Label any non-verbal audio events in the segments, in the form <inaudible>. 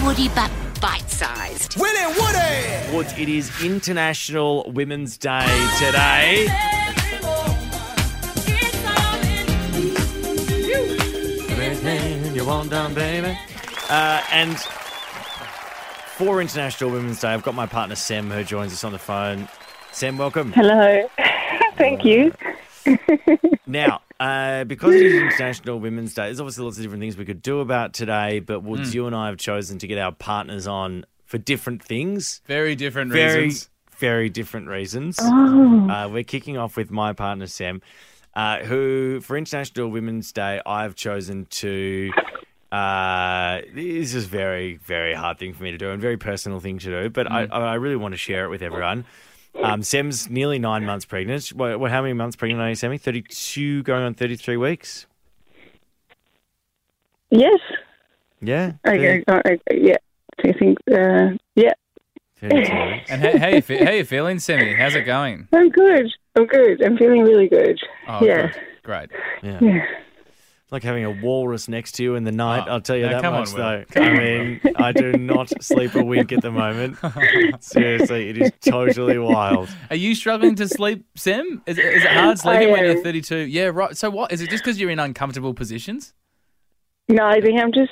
and Woody, but bite-sized. Willie Woody! Woods, it is International Women's Day today. Everything you want done, baby. Uh, and for International Women's Day, I've got my partner Sam who joins us on the phone. Sam, welcome. Hello. <laughs> Thank you. Now, uh, because it is International Women's Day, there's obviously lots of different things we could do about today, but Woods, you and I have chosen to get our partners on for different things. Very different Very, reasons. very different reasons. Uh, we're kicking off with my partner, Sam, uh, who, for International Women's Day, I've chosen to. Uh, this is a very, very hard thing for me to do and very personal thing to do, but I, I really want to share it with everyone. Um, Sam's nearly nine months pregnant. What, what, how many months pregnant are you, Sammy? 32 going on 33 weeks? Yes. Yeah? Okay. okay, yeah. I think. Uh, yeah. 32 <laughs> weeks. And how, how, you fe- how you feeling, Sammy? How's it going? I'm good. I'm good. I'm feeling really good. Oh, yeah. good. Great. Yeah. Yeah. It's like having a walrus next to you in the night. Oh, I'll tell you no, that come on, much, Will. though. Come I on, mean, I do not sleep a wink at the moment. <laughs> Seriously, it is totally wild. Are you struggling to sleep, Sam? Is, it- is it hard sleeping when you're 32? Yeah, right. So what? Is it just because you're in uncomfortable positions? No, I think I'm just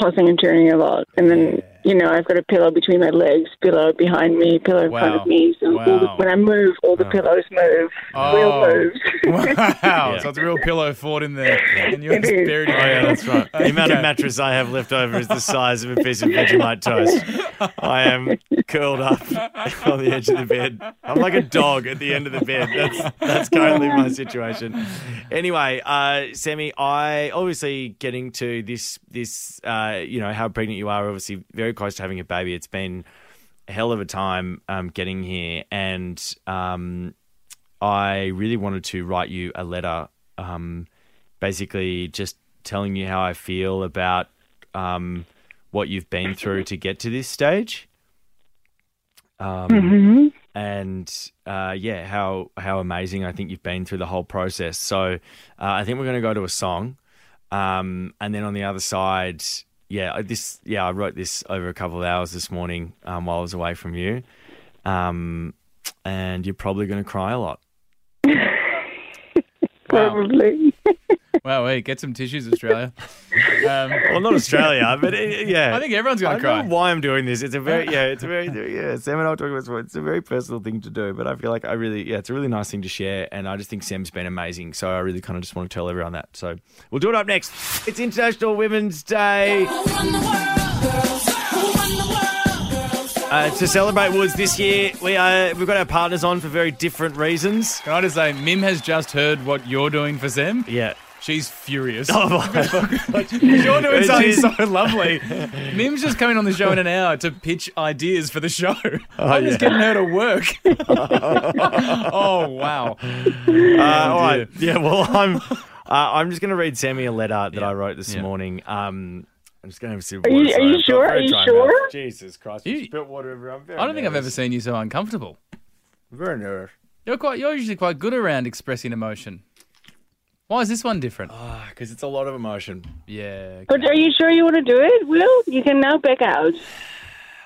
tossing and turning a lot, and then you know I've got a pillow between my legs, pillow behind me, pillow in front Wow. of me. So all the, when I move, all the pillows move. Oh. Wheel moves. <laughs> Wow. <laughs> Yeah. So it's a real pillow fort in there. And you're It is. buried in Oh, yeah, that's right. The amount of Okay. mattress I have left over is the size of a piece of Vegemite toast. I am curled up on the edge of the bed. I'm like a dog at the end of the bed. That's that's currently my situation. Anyway, uh, Sammy, I obviously getting to this this uh, you know how pregnant you are. Obviously, very close to having a baby. It's been a hell of a time um, getting here, and um, I really wanted to write you a letter, um, basically just telling you how I feel about um, what you've been through to get to this stage. Um, And uh, yeah, how how amazing I think you've been through the whole process. So uh, I think we're going to go to a song, um, and then on the other side, yeah, this yeah I wrote this over a couple of hours this morning um, while I was away from you, um, and you're probably going to cry a lot. <laughs> Wow. Probably. <laughs> Wow, hey, get some tissues, Australia. <laughs> Um, Well, not Australia, but uh, yeah. I think everyone's I going don't to know cry. why I'm doing this. It's a very <laughs> yeah, it's a very yeah. Sam and I were talking about this. It's a very personal thing to do, but I feel like I really yeah, it's a really nice thing to share, and I just think Sam's been amazing. So I really kind of just want to tell everyone that. So we'll do it up next. It's International Women's Day. Uh, to celebrate Woods this year, we are we've got our partners on for very different reasons. Can I just say, Mim has just heard what you're doing for Sam. Yeah. She's furious. Oh my You're doing something She's- <laughs> so lovely. Mim's just coming on the show in an hour to pitch ideas for the show. <laughs> I'm just getting her to work. <laughs> oh wow! Uh, all right. Yeah. Well, I'm. Uh, I'm just going to read Sammy a letter that I wrote this Yeah. morning. Um, I'm just going to have a sip of Are you- are you Sorry, I've got sure? Are you sure? mouth. Jesus Christ! You- You spilt water everywhere. I'm very I don't think I've ever seen you so uncomfortable. Very nervous. You're quite. You're usually quite good around expressing emotion. Why is this one different? Because it's a lot of emotion. Yeah. But are you sure you want to do it, Will? You can now back out.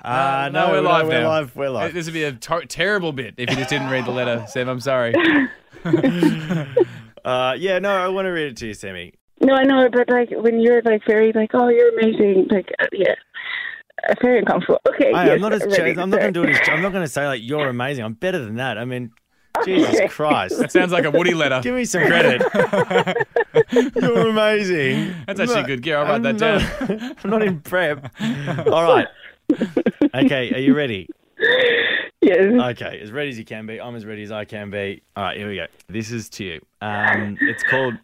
Uh, no, we're live we're now. live. We're live. This would be a ter- terrible bit if you just didn't read the letter, <laughs> Sam. I'm sorry. <laughs> Uh, yeah, no, I want to read it to you, Sammy. No, I know, but like when you're like very like, oh, you're amazing. Like, uh, yeah, uh, very uncomfortable. Okay, I, yes, I'm not as. ready, I'm not going to do it. As, I'm not going to say like you're amazing. I'm better than that. I mean, Jesus Christ. That sounds like a Woody letter. Give me some credit. <laughs> You're amazing. That's actually I'm good gear. I'll write I'm that not- down. <laughs> I'm not in prep. All right. Okay, are you ready? Yes. Okay, as ready as you can be. I'm as ready as I can be. All right, here we go. This is to you. Um, it's called.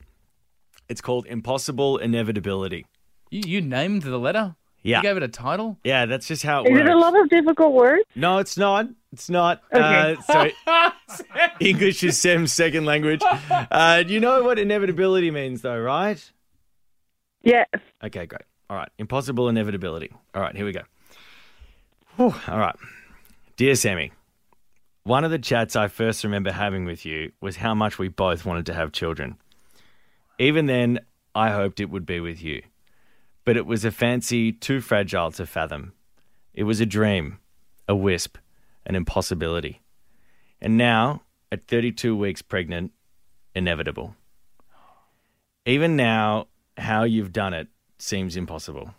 It's called Impossible Inevitability. You, you named the letter. Yeah. You gave it a title. Yeah, that's just how it Is works. Is it a lot of difficult words? No, it's not. It's not. Okay. Uh, so <laughs> English is Sam's second language. Uh, you know what inevitability means, though, right? Yes. Okay, great. All right. Impossible inevitability. All right, here we go. Whew, all right. Dear Sammy, one of the chats I first remember having with you was how much we both wanted to have children. Even then, I hoped it would be with you. but it was a fancy too fragile to fathom. It was a dream, a wisp, an impossibility. And now, at 32 weeks pregnant, inevitable. Even now, how you've done it seems impossible.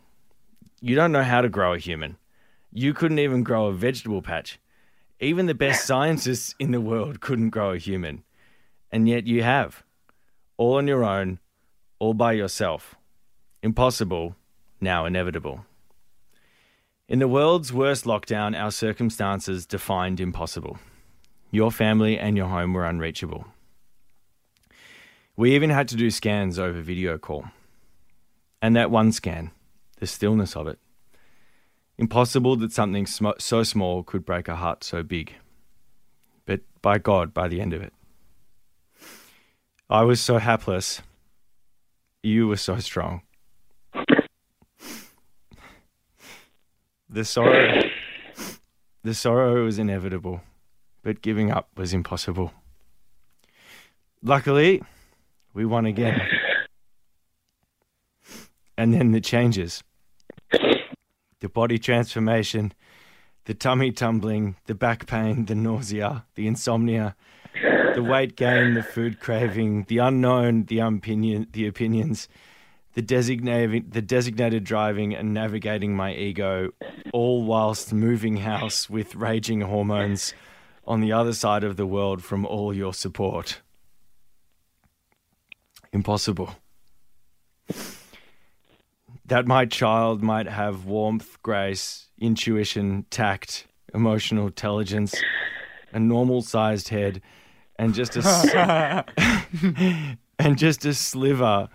You don't know how to grow a human. You couldn't even grow a vegetable patch. Even the best scientists in the world couldn't grow a human. And yet you have. All on your own, all by yourself. Impossible, now inevitable. In the world's worst lockdown, our circumstances defined impossible. Your family and your home were unreachable. We even had to do scans over video call. And that one scan, the stillness of it. Impossible that something sm- so small could break a heart so big. But by God, by the end of it. I was so hapless. You were so strong. The sorrow the sorrow was inevitable, but giving up was impossible. Luckily, we won again. And then the changes. The body transformation, the tummy tumbling, the back pain, the nausea, the insomnia, the weight gain, the food craving, the unknown, the opinion, the opinions, the designated, the designated driving and navigating my ego, all whilst moving house with raging hormones on the other side of the world from all your support. Impossible. That my child might have warmth, grace, intuition, tact, emotional intelligence, a normal sized head, and just a <laughs> <laughs> and just a sliver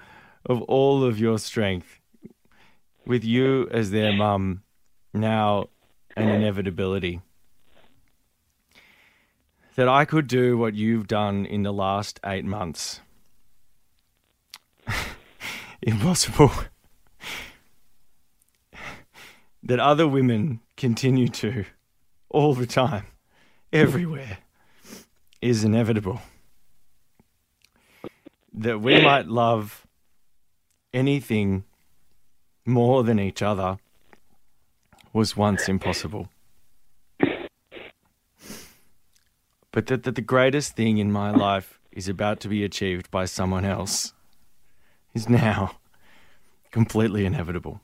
of all of your strength, with you as their mum, now an inevitability. That I could do what you've done in the last eight months. <laughs> Impossible. <laughs> that other women continue to all the time, everywhere, is inevitable. That we might love anything more than each other was once impossible. But that, that the greatest thing in my life is about to be achieved by someone else is now completely inevitable.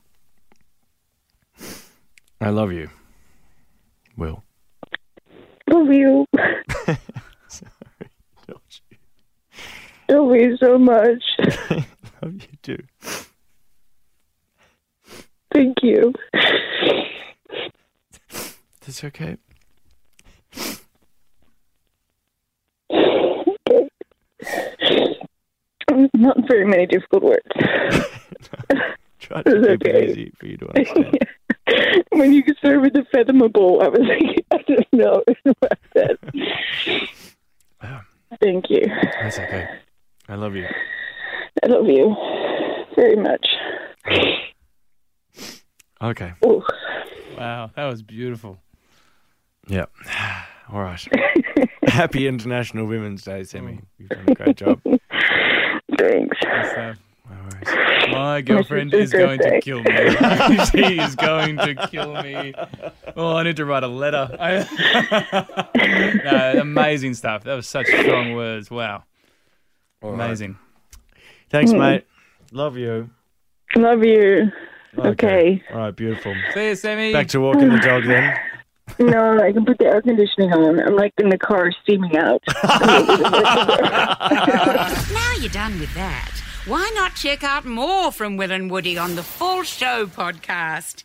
I love you, Will. Love you. Sorry, don't you? Love you so much. <laughs> Love you too. Thank you. That's okay. Not very many difficult words. <laughs> Try to keep it easy for you to understand. <laughs> when you started with the bowl, I was like, <laughs> I don't know what I said. Ah. Thank you. That's okay. I love you. I love you very much. Okay. Ooh. Wow, that was beautiful. Yep. <sighs> All right. <laughs> Happy International Women's Day, Sammy. Oh. You've done a great job. <laughs> Thanks. Good stuff. worries. My girlfriend is going to kill me. <laughs> she is going to kill me. Oh, I need to write a letter. No, amazing stuff. That was such strong words. Wow. Amazing. Thanks, hmm. mate. Love you. Love you. Okay. All right, beautiful. See you, Sammy. Back to walking the dog then. <laughs> No, I can put the air conditioning on. I'm like in the car steaming out. <laughs> <laughs> Now you're done with that. Why not check out more from Will and Woody on the Full Show podcast?